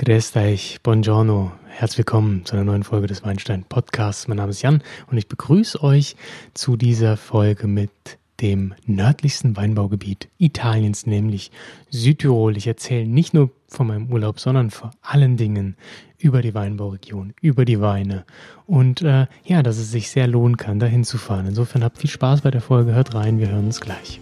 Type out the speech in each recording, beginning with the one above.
Grüß euch, buongiorno, herzlich willkommen zu einer neuen Folge des Weinstein Podcasts. Mein Name ist Jan und ich begrüße euch zu dieser Folge mit dem nördlichsten Weinbaugebiet Italiens, nämlich Südtirol. Ich erzähle nicht nur von meinem Urlaub, sondern vor allen Dingen über die Weinbauregion, über die Weine und äh, ja, dass es sich sehr lohnen kann, dahin zu fahren. Insofern habt viel Spaß bei der Folge, hört rein, wir hören uns gleich.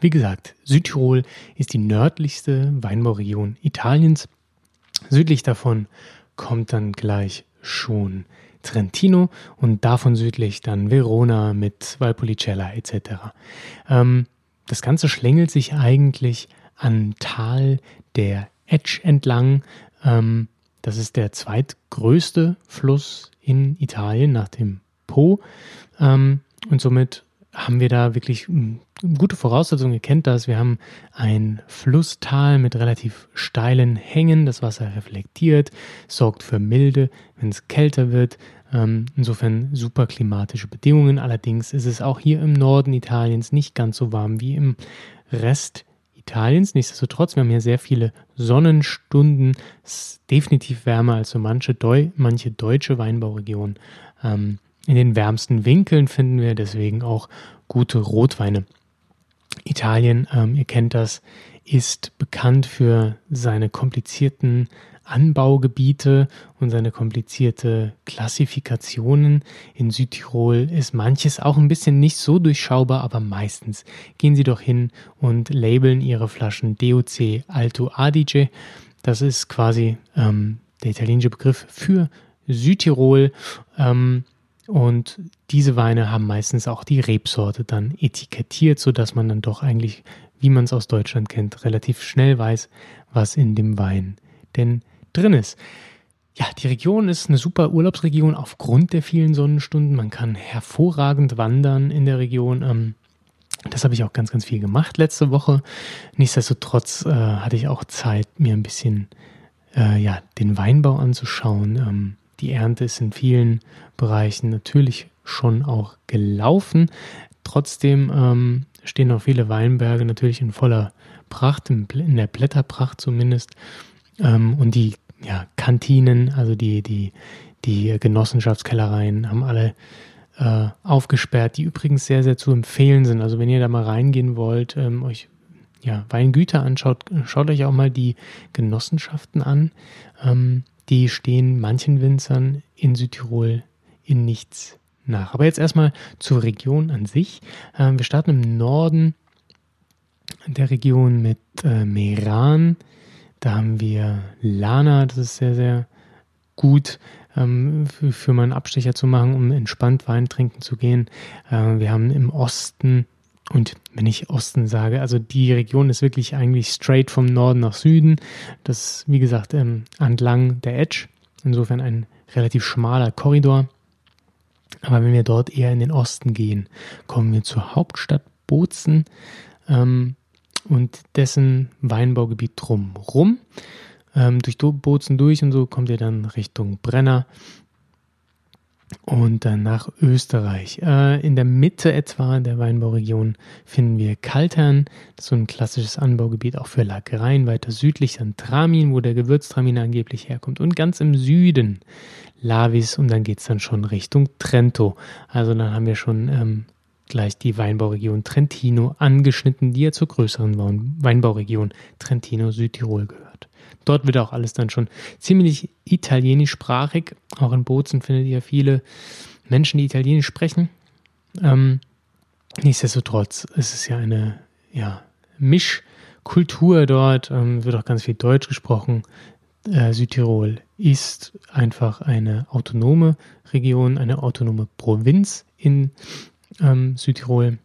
Wie gesagt, Südtirol ist die nördlichste Weinbauregion Italiens. Südlich davon kommt dann gleich schon Trentino und davon südlich dann Verona mit Valpolicella etc. Ähm, das Ganze schlängelt sich eigentlich an Tal der Etsch entlang. Ähm, das ist der zweitgrößte Fluss in Italien nach dem Po ähm, und somit haben wir da wirklich hm, gute Voraussetzungen. Ihr kennt das. Wir haben ein Flusstal mit relativ steilen Hängen. Das Wasser reflektiert, sorgt für Milde, wenn es kälter wird. Ähm, insofern super klimatische Bedingungen. Allerdings ist es auch hier im Norden Italiens nicht ganz so warm wie im Rest Italiens. Nichtsdestotrotz, wir haben hier sehr viele Sonnenstunden. Es ist definitiv wärmer als so manche, Deu manche deutsche Weinbauregionen. Ähm, in den wärmsten Winkeln finden wir deswegen auch gute Rotweine. Italien, ähm, ihr kennt das, ist bekannt für seine komplizierten Anbaugebiete und seine komplizierte Klassifikationen. In Südtirol ist manches auch ein bisschen nicht so durchschaubar, aber meistens gehen sie doch hin und labeln ihre Flaschen DOC Alto Adige. Das ist quasi ähm, der italienische Begriff für Südtirol. Ähm, und diese Weine haben meistens auch die Rebsorte dann etikettiert, sodass man dann doch eigentlich, wie man es aus Deutschland kennt, relativ schnell weiß, was in dem Wein denn drin ist. Ja, die Region ist eine super Urlaubsregion aufgrund der vielen Sonnenstunden. Man kann hervorragend wandern in der Region. Ähm, das habe ich auch ganz, ganz viel gemacht letzte Woche. Nichtsdestotrotz äh, hatte ich auch Zeit, mir ein bisschen äh, ja, den Weinbau anzuschauen. Die Ernte ist in vielen Bereichen natürlich schon auch gelaufen. Trotzdem ähm, stehen noch viele Weinberge natürlich in voller Pracht, in, in der Blätterpracht zumindest. Ähm, und die ja, Kantinen, also die, die, die Genossenschaftskellereien haben alle äh, aufgesperrt, die übrigens sehr, sehr zu empfehlen sind. Also wenn ihr da mal reingehen wollt, ähm, euch ja, Weingüter anschaut, schaut euch auch mal die Genossenschaften an. Ähm, die stehen manchen Winzern in Südtirol in nichts nach. Aber jetzt erstmal zur Region an sich. Ähm, wir starten im Norden der Region mit äh, Meran. Da haben wir Lana, das ist sehr, sehr gut ähm, für, für mal einen Abstecher zu machen, um entspannt Wein trinken zu gehen. Äh, wir haben im Osten und wenn ich Osten sage, also die Region ist wirklich eigentlich straight vom Norden nach Süden. Das, wie gesagt, ähm, entlang der Edge. Insofern ein relativ schmaler Korridor. Aber wenn wir dort eher in den Osten gehen, kommen wir zur Hauptstadt Bozen ähm, und dessen Weinbaugebiet drumrum. Ähm, durch Bozen durch und so kommt ihr dann Richtung Brenner und dann nach Österreich. Äh, in der Mitte etwa der Weinbauregion finden wir Kaltern, das ist so ein klassisches Anbaugebiet auch für Lagereien. Weiter südlich dann Tramin, wo der Gewürztramin angeblich herkommt. Und ganz im Süden Lavis und dann geht es dann schon Richtung Trento. Also dann haben wir schon ähm, gleich die Weinbauregion Trentino angeschnitten, die ja zur größeren Weinbauregion Trentino Südtirol gehört. Dort wird auch alles dann schon ziemlich italienischsprachig. Auch in Bozen findet ihr viele Menschen, die Italienisch sprechen. Ähm, nichtsdestotrotz ist es ja eine ja, Mischkultur dort, ähm, wird auch ganz viel Deutsch gesprochen. Äh, Südtirol ist einfach eine autonome Region, eine autonome Provinz in ähm, Südtirol.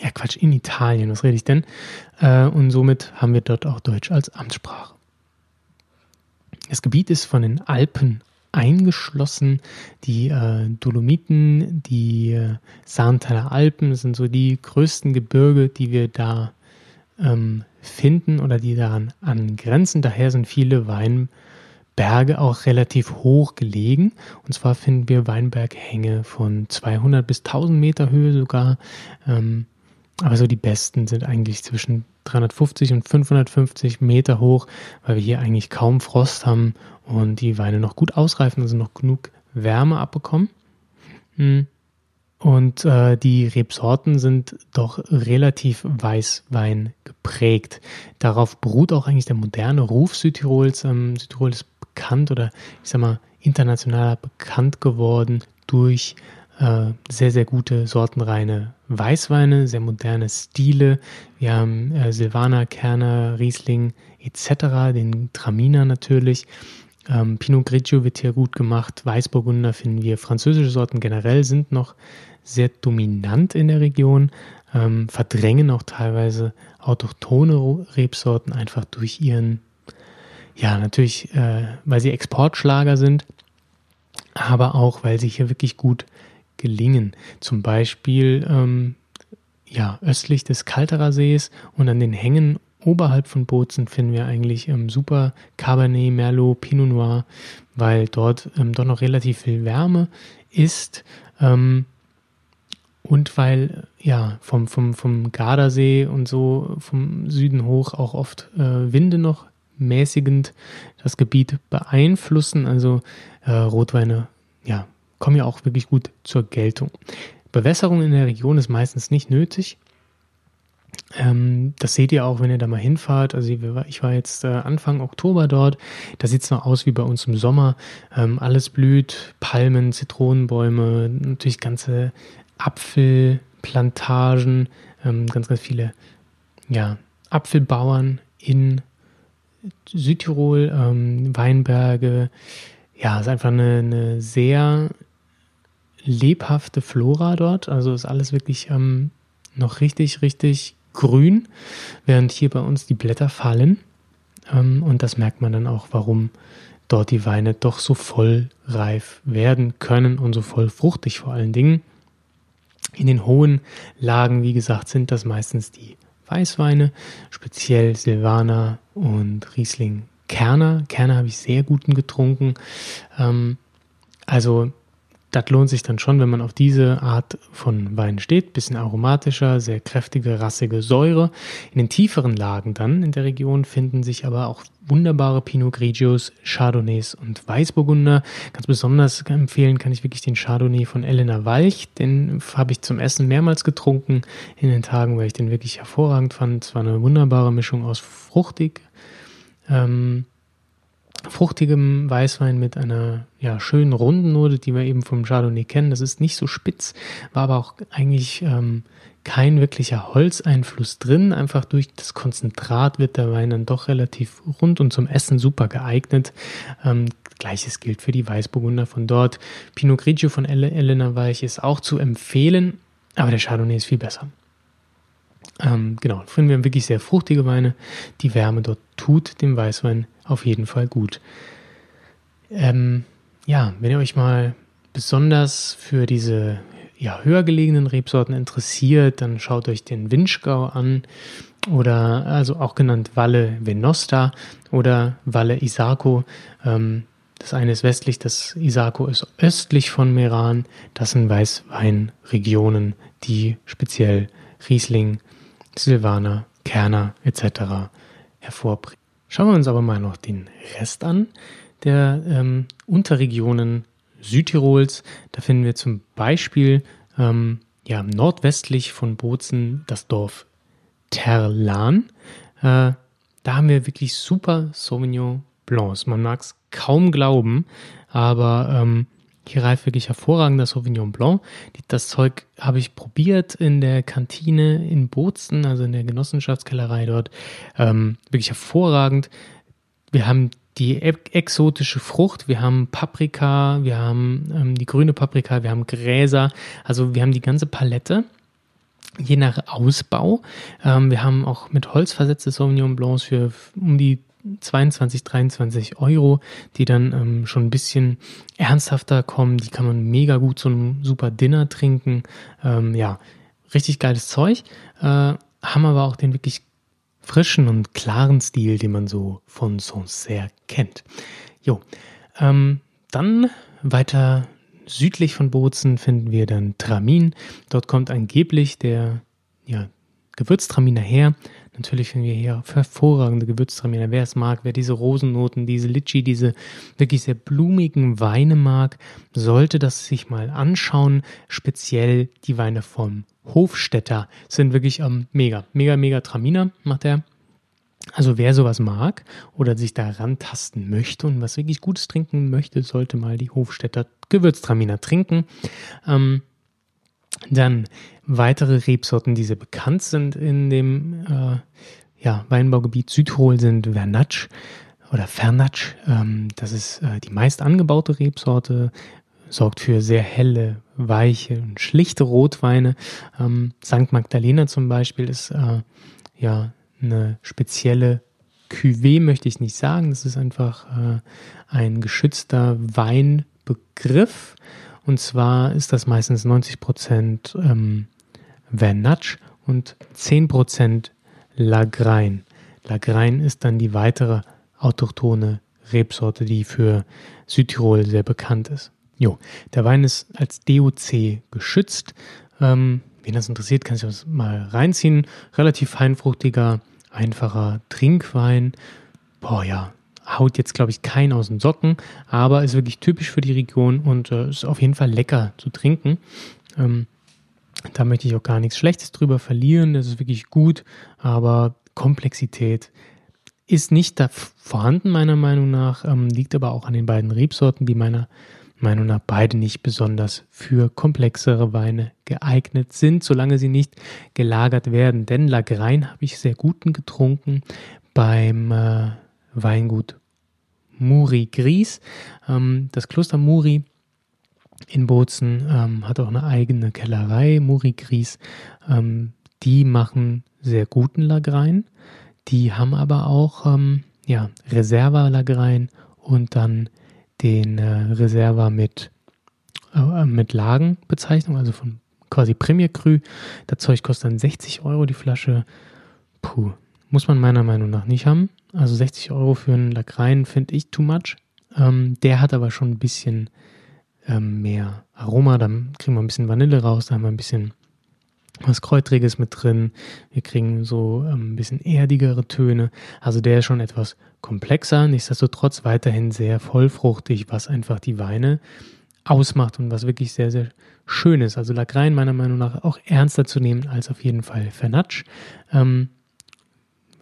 Ja Quatsch, in Italien, was rede ich denn? Äh, und somit haben wir dort auch Deutsch als Amtssprache. Das Gebiet ist von den Alpen eingeschlossen. Die äh, Dolomiten, die äh, Saarenthaler Alpen sind so die größten Gebirge, die wir da ähm, finden oder die daran angrenzen. Daher sind viele Weinberge auch relativ hoch gelegen. Und zwar finden wir Weinberghänge von 200 bis 1000 Meter Höhe sogar. Ähm, aber so die besten sind eigentlich zwischen 350 und 550 Meter hoch, weil wir hier eigentlich kaum Frost haben und die Weine noch gut ausreifen, also noch genug Wärme abbekommen. Hm. Und äh, die Rebsorten sind doch relativ Weißwein geprägt. Darauf beruht auch eigentlich der moderne Ruf Südtirols. Ähm, Südtirol ist bekannt oder ich sag mal international bekannt geworden durch äh, sehr, sehr gute sortenreine Weißweine, sehr moderne Stile. Wir haben äh, Silvaner, Kerner, Riesling etc., den Traminer natürlich. Ähm, Pinot Grigio wird hier gut gemacht. Weißburgunder finden wir. Französische Sorten generell sind noch sehr dominant in der Region, ähm, verdrängen auch teilweise autochtone Rebsorten einfach durch ihren, ja, natürlich, äh, weil sie Exportschlager sind, aber auch, weil sie hier wirklich gut gelingen. Zum Beispiel ähm, ja, östlich des Kalterer Sees und an den Hängen oberhalb von Bozen finden wir eigentlich ähm, super Cabernet, Merlot, Pinot Noir, weil dort ähm, doch noch relativ viel Wärme ist. Ähm, und weil ja vom, vom, vom Gardasee und so vom Süden hoch auch oft äh, Winde noch mäßigend das Gebiet beeinflussen. Also äh, Rotweine ja, kommen ja auch wirklich gut zur Geltung. Bewässerung in der Region ist meistens nicht nötig. Ähm, das seht ihr auch, wenn ihr da mal hinfahrt. Also ich war jetzt äh, Anfang Oktober dort. Da sieht es noch aus wie bei uns im Sommer. Ähm, alles blüht, Palmen, Zitronenbäume, natürlich ganze Apfelplantagen, ähm, ganz, ganz viele ja, Apfelbauern in Südtirol, ähm, Weinberge. Ja, es ist einfach eine, eine sehr lebhafte Flora dort. Also ist alles wirklich ähm, noch richtig, richtig grün, während hier bei uns die Blätter fallen. Ähm, und das merkt man dann auch, warum dort die Weine doch so voll reif werden können und so voll fruchtig vor allen Dingen. In den hohen Lagen, wie gesagt, sind das meistens die Weißweine, speziell Silvaner und Riesling Kerner. Kerner habe ich sehr guten getrunken. Ähm, also das lohnt sich dann schon, wenn man auf diese Art von Wein steht. Bisschen aromatischer, sehr kräftige, rassige Säure. In den tieferen Lagen dann in der Region finden sich aber auch wunderbare Pinot Grigios, Chardonnays und Weißburgunder. Ganz besonders empfehlen kann ich wirklich den Chardonnay von Elena Walch. Den habe ich zum Essen mehrmals getrunken in den Tagen, weil ich den wirklich hervorragend fand. Es war eine wunderbare Mischung aus fruchtig, ähm, fruchtigem Weißwein mit einer ja, schönen runden Note, die wir eben vom Chardonnay kennen. Das ist nicht so spitz, war aber auch eigentlich ähm, kein wirklicher Holzeinfluss drin. Einfach durch das Konzentrat wird der Wein dann doch relativ rund und zum Essen super geeignet. Ähm, Gleiches gilt für die Weißburgunder von dort. Pinot Grigio von Elena Weich ist auch zu empfehlen, aber der Chardonnay ist viel besser. Ähm, genau, finden wir wirklich sehr fruchtige Weine. Die Wärme dort tut dem Weißwein auf jeden Fall gut. Ähm, ja, wenn ihr euch mal besonders für diese ja, höher gelegenen Rebsorten interessiert, dann schaut euch den Winschgau an oder also auch genannt Valle Venosta oder Valle Isarco. Ähm, das eine ist westlich, das Isarco ist östlich von Meran. Das sind Weißweinregionen, die speziell Riesling, Silvaner, Kerner etc. hervorbringen. Schauen wir uns aber mal noch den Rest an der ähm, Unterregionen Südtirols. Da finden wir zum Beispiel ähm, ja, nordwestlich von Bozen das Dorf Terlan. Äh, da haben wir wirklich super Sauvignon Blancs. Man mag es kaum glauben, aber ähm, hier reift wirklich hervorragender Sauvignon Blanc. Das Zeug habe ich probiert in der Kantine in Bozen, also in der Genossenschaftskellerei dort. Ähm, wirklich hervorragend. Wir haben die exotische Frucht, wir haben Paprika, wir haben ähm, die grüne Paprika, wir haben Gräser, also wir haben die ganze Palette. je nach Ausbau. Ähm, wir haben auch mit Holz versetzte Sauvignon Blancs für um die 22, 23 Euro, die dann ähm, schon ein bisschen ernsthafter kommen. Die kann man mega gut zu einem super Dinner trinken. Ähm, ja, richtig geiles Zeug. Äh, haben aber auch den wirklich frischen und klaren Stil, den man so von Sancerre kennt. Jo, ähm, dann weiter südlich von Bozen finden wir dann Tramin. Dort kommt angeblich der ja, Gewürztraminer her. Natürlich finden wir hier hervorragende Gewürztraminer. Wer es mag, wer diese Rosennoten, diese Litschi, diese wirklich sehr blumigen Weine mag, sollte das sich mal anschauen. Speziell die Weine vom Hofstetter sind wirklich ähm, mega, mega, mega Traminer macht er. Also wer sowas mag oder sich da rantasten möchte und was wirklich Gutes trinken möchte, sollte mal die Hofstädter Gewürztraminer trinken. Ähm, dann weitere Rebsorten, die sehr bekannt sind in dem äh, ja, Weinbaugebiet Südtirol sind Vernatsch oder Fernatsch. Ähm, das ist äh, die meist angebaute Rebsorte, sorgt für sehr helle, weiche und schlichte Rotweine. Ähm, St. Magdalena zum Beispiel ist äh, ja eine spezielle Cuvée, möchte ich nicht sagen. Das ist einfach äh, ein geschützter Weinbegriff. Und zwar ist das meistens 90% ähm, Vernatsch und 10% Lagrein. Lagrein ist dann die weitere autochthone Rebsorte, die für Südtirol sehr bekannt ist. Jo, der Wein ist als DOC geschützt. Ähm, wen das interessiert, kann sich das mal reinziehen. Relativ feinfruchtiger, einfacher Trinkwein. Boah, ja, haut jetzt, glaube ich, keinen aus den Socken, aber ist wirklich typisch für die Region und äh, ist auf jeden Fall lecker zu trinken. Ähm, da möchte ich auch gar nichts Schlechtes drüber verlieren. Das ist wirklich gut, aber Komplexität ist nicht da vorhanden, meiner Meinung nach, ähm, liegt aber auch an den beiden Rebsorten, die meiner Meinung nach beide nicht besonders für komplexere Weine geeignet sind, solange sie nicht gelagert werden. Denn Lagrein habe ich sehr guten getrunken beim äh, Weingut Muri Gries. Ähm, das Kloster Muri in Bozen ähm, hat auch eine eigene Kellerei, Muri Gries. Ähm, die machen sehr guten Lagrein. Die haben aber auch ähm, ja, Reserva-Lagrein und dann den äh, Reserva mit, äh, mit Lagenbezeichnung, also von quasi Premier Cru. Das Zeug kostet dann 60 Euro die Flasche. Puh, muss man meiner Meinung nach nicht haben. Also 60 Euro für einen Lagrein finde ich too much. Ähm, der hat aber schon ein bisschen ähm, mehr Aroma. Dann kriegen wir ein bisschen Vanille raus, da haben wir ein bisschen was Kräutriges mit drin. Wir kriegen so ähm, ein bisschen erdigere Töne. Also der ist schon etwas komplexer, nichtsdestotrotz weiterhin sehr vollfruchtig, was einfach die Weine ausmacht und was wirklich sehr, sehr schön ist. Also Lagrein meiner Meinung nach auch ernster zu nehmen als auf jeden Fall Fernatsch. Ähm,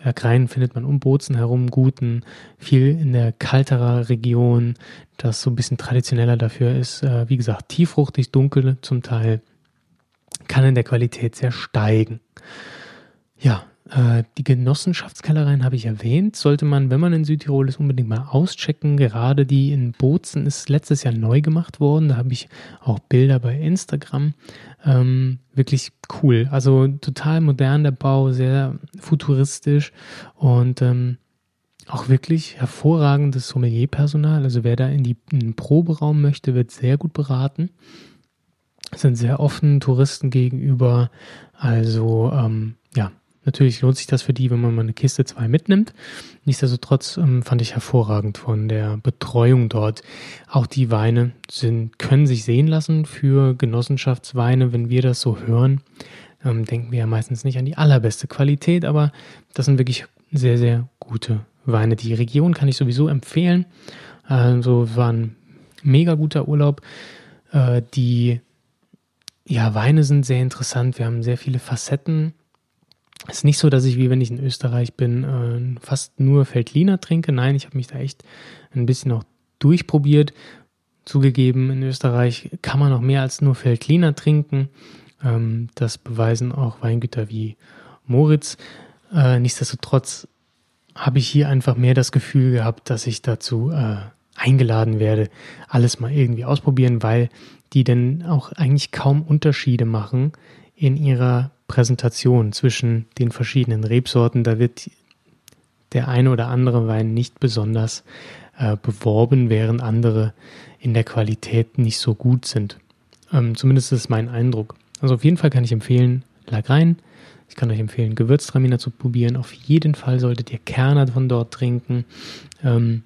Lagrein findet man um Bozen herum guten, viel in der kalterer Region, das so ein bisschen traditioneller dafür ist. Äh, wie gesagt, tieffruchtig, dunkel zum Teil kann in der Qualität sehr steigen. Ja, die Genossenschaftskellereien habe ich erwähnt. Sollte man, wenn man in Südtirol ist, unbedingt mal auschecken. Gerade die in Bozen ist letztes Jahr neu gemacht worden. Da habe ich auch Bilder bei Instagram. Ähm, wirklich cool. Also total modern der Bau, sehr futuristisch und ähm, auch wirklich hervorragendes Sommelierpersonal. Also wer da in, die, in den Proberaum möchte, wird sehr gut beraten sind sehr offen Touristen gegenüber. Also ähm, ja, natürlich lohnt sich das für die, wenn man mal eine Kiste zwei mitnimmt. Nichtsdestotrotz ähm, fand ich hervorragend von der Betreuung dort. Auch die Weine sind, können sich sehen lassen für Genossenschaftsweine. Wenn wir das so hören, ähm, denken wir ja meistens nicht an die allerbeste Qualität, aber das sind wirklich sehr, sehr gute Weine. Die Region kann ich sowieso empfehlen. Also war ein mega guter Urlaub. Äh, die ja, Weine sind sehr interessant. Wir haben sehr viele Facetten. Es ist nicht so, dass ich, wie wenn ich in Österreich bin, äh, fast nur Feldliner trinke. Nein, ich habe mich da echt ein bisschen auch durchprobiert. Zugegeben, in Österreich kann man auch mehr als nur Feldliner trinken. Ähm, das beweisen auch Weingüter wie Moritz. Äh, nichtsdestotrotz habe ich hier einfach mehr das Gefühl gehabt, dass ich dazu äh, eingeladen werde, alles mal irgendwie ausprobieren, weil die denn auch eigentlich kaum Unterschiede machen in ihrer Präsentation zwischen den verschiedenen Rebsorten. Da wird der eine oder andere Wein nicht besonders äh, beworben, während andere in der Qualität nicht so gut sind. Ähm, zumindest ist mein Eindruck. Also auf jeden Fall kann ich empfehlen, Lagrein. Ich kann euch empfehlen, Gewürztraminer zu probieren. Auf jeden Fall solltet ihr Kerner von dort trinken. Ähm,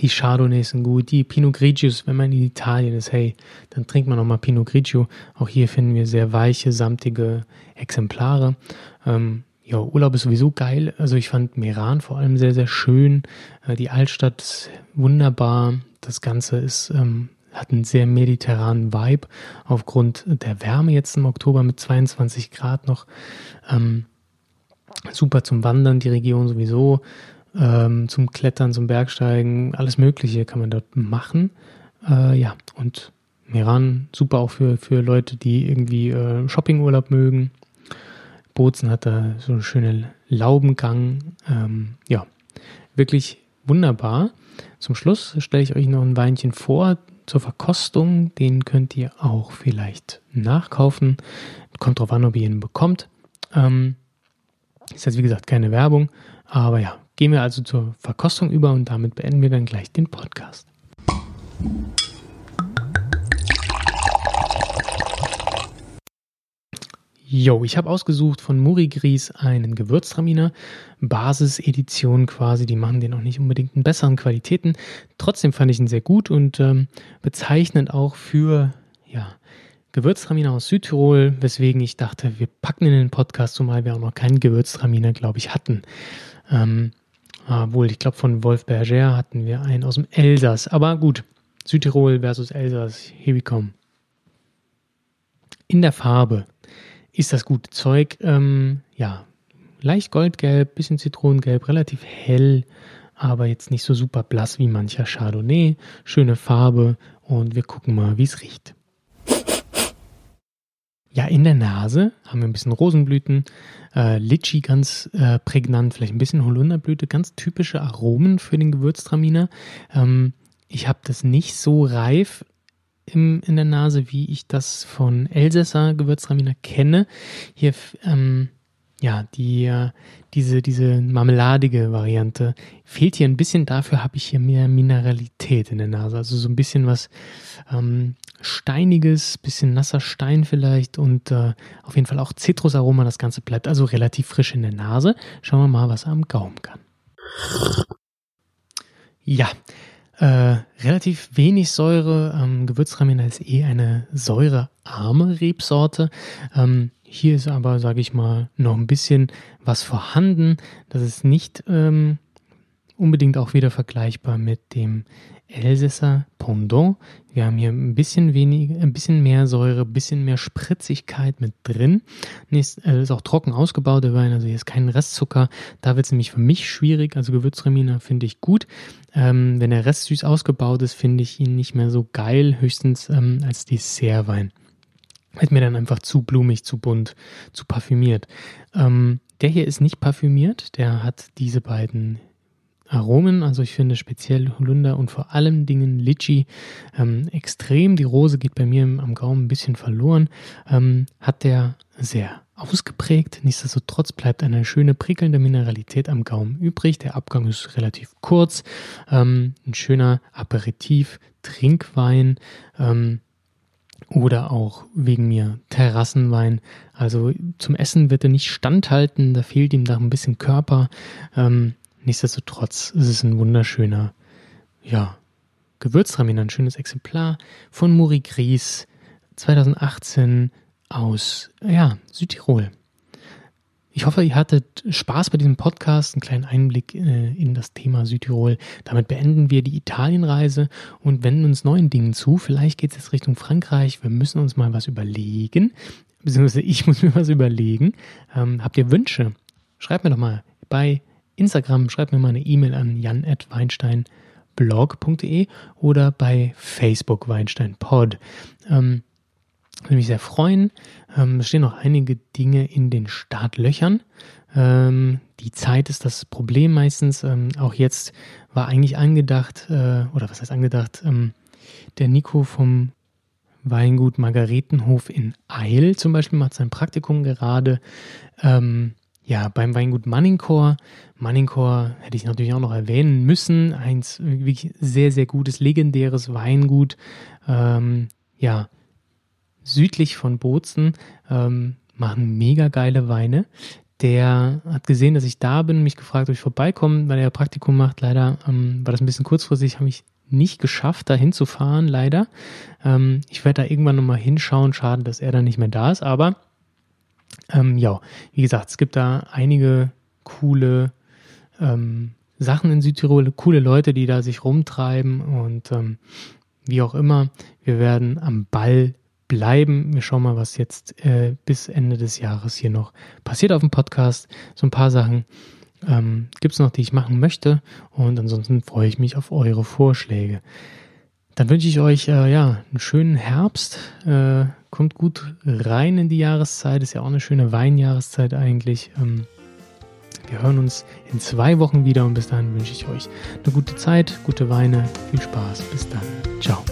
die Chardonnays sind gut, die Pinot Grigios, wenn man in Italien ist, hey, dann trinkt man nochmal Pinot Grigio. Auch hier finden wir sehr weiche, samtige Exemplare. Ähm, ja, Urlaub ist sowieso geil. Also ich fand Meran vor allem sehr, sehr schön. Äh, die Altstadt ist wunderbar. Das Ganze ist, ähm, hat einen sehr mediterranen Vibe aufgrund der Wärme jetzt im Oktober mit 22 Grad noch. Ähm, super zum Wandern, die Region sowieso ähm, zum Klettern, zum Bergsteigen, alles Mögliche kann man dort machen. Äh, ja, und Meran super auch für, für Leute, die irgendwie äh, Shoppingurlaub mögen. Bozen hat da so einen schönen Laubengang. Ähm, ja, wirklich wunderbar. Zum Schluss stelle ich euch noch ein Weinchen vor zur Verkostung. Den könnt ihr auch vielleicht nachkaufen. Kommt drauf an, ob ihr ihn bekommt. Ähm, ist jetzt wie gesagt keine Werbung, aber ja, Gehen wir also zur Verkostung über und damit beenden wir dann gleich den Podcast. Jo, ich habe ausgesucht von Muri Gries einen Gewürztraminer, Basisedition quasi, die machen den auch nicht unbedingt in besseren Qualitäten. Trotzdem fand ich ihn sehr gut und ähm, bezeichnend auch für ja, Gewürztraminer aus Südtirol, weswegen ich dachte, wir packen in den Podcast, zumal wir auch noch keinen Gewürztraminer, glaube ich, hatten. Ähm, obwohl, ich glaube, von Wolf Berger hatten wir einen aus dem Elsass. Aber gut, Südtirol versus Elsass, here we come. In der Farbe ist das gute Zeug, ähm, ja, leicht goldgelb, bisschen zitronengelb, relativ hell, aber jetzt nicht so super blass wie mancher Chardonnay. Schöne Farbe und wir gucken mal, wie es riecht. Ja, in der Nase haben wir ein bisschen Rosenblüten, äh, Litschi ganz äh, prägnant, vielleicht ein bisschen Holunderblüte, ganz typische Aromen für den Gewürztraminer. Ähm, ich habe das nicht so reif im, in der Nase, wie ich das von Elsässer Gewürztraminer kenne. Hier ähm, ja, die, äh, diese, diese marmeladige Variante fehlt hier ein bisschen. Dafür habe ich hier mehr Mineralität in der Nase. Also so ein bisschen was ähm, Steiniges, bisschen nasser Stein vielleicht und äh, auf jeden Fall auch Zitrusaroma. Das Ganze bleibt also relativ frisch in der Nase. Schauen wir mal, was er am Gaumen kann. Ja, äh, relativ wenig Säure. Ähm, Gewürztraminer ist eh eine säurearme Rebsorte. Ähm, hier ist aber, sage ich mal, noch ein bisschen was vorhanden. Das ist nicht ähm, unbedingt auch wieder vergleichbar mit dem Elsässer Pendant. Wir haben hier ein bisschen weniger, ein bisschen mehr Säure, ein bisschen mehr Spritzigkeit mit drin. Nächst, äh, ist auch trocken ausgebaut, der Wein, also hier ist kein Restzucker. Da wird es nämlich für mich schwierig. Also Gewürztraminer finde ich gut. Ähm, wenn der Rest süß ausgebaut ist, finde ich ihn nicht mehr so geil, höchstens ähm, als Dessertwein ist mir dann einfach zu blumig, zu bunt, zu parfümiert. Ähm, der hier ist nicht parfümiert, der hat diese beiden Aromen, also ich finde speziell Holunder und vor allem Dingen Litchi ähm, extrem. Die Rose geht bei mir am Gaumen ein bisschen verloren. Ähm, hat der sehr ausgeprägt. Nichtsdestotrotz bleibt eine schöne prickelnde Mineralität am Gaumen übrig. Der Abgang ist relativ kurz. Ähm, ein schöner Aperitif, Trinkwein. Ähm, oder auch wegen mir Terrassenwein. Also zum Essen wird er nicht standhalten, da fehlt ihm da ein bisschen Körper. Ähm, nichtsdestotrotz ist es ein wunderschöner, ja, Gewürztraminer, ein schönes Exemplar von Muri Gries 2018 aus, ja, Südtirol. Ich hoffe, ihr hattet Spaß bei diesem Podcast, einen kleinen Einblick äh, in das Thema Südtirol. Damit beenden wir die Italienreise und wenden uns neuen Dingen zu. Vielleicht geht es jetzt Richtung Frankreich. Wir müssen uns mal was überlegen, beziehungsweise ich muss mir was überlegen. Ähm, habt ihr Wünsche? Schreibt mir doch mal bei Instagram, schreibt mir mal eine E-Mail an jan.weinsteinblog.de oder bei Facebook Weinsteinpod. Ähm, würde mich sehr freuen. Ähm, es stehen noch einige Dinge in den Startlöchern. Ähm, die Zeit ist das Problem meistens. Ähm, auch jetzt war eigentlich angedacht, äh, oder was heißt angedacht, ähm, der Nico vom Weingut Margaretenhof in Eil zum Beispiel macht sein Praktikum gerade. Ähm, ja, beim Weingut Manningkor. Manningkor hätte ich natürlich auch noch erwähnen müssen. Ein wirklich sehr, sehr gutes, legendäres Weingut. Ähm, ja, südlich von Bozen. Ähm, machen mega geile Weine. Der hat gesehen, dass ich da bin, mich gefragt, ob ich vorbeikomme, weil er Praktikum macht. Leider ähm, war das ein bisschen kurzfristig, habe ich nicht geschafft, da hinzufahren, leider. Ähm, ich werde da irgendwann nochmal hinschauen. Schade, dass er da nicht mehr da ist, aber ähm, ja, wie gesagt, es gibt da einige coole ähm, Sachen in Südtirol, coole Leute, die da sich rumtreiben und ähm, wie auch immer, wir werden am Ball bleiben. Wir schauen mal, was jetzt äh, bis Ende des Jahres hier noch passiert auf dem Podcast. So ein paar Sachen ähm, gibt es noch, die ich machen möchte. Und ansonsten freue ich mich auf eure Vorschläge. Dann wünsche ich euch äh, ja einen schönen Herbst. Äh, kommt gut rein in die Jahreszeit. Ist ja auch eine schöne Weinjahreszeit eigentlich. Ähm, wir hören uns in zwei Wochen wieder und bis dahin wünsche ich euch eine gute Zeit, gute Weine, viel Spaß. Bis dann. Ciao.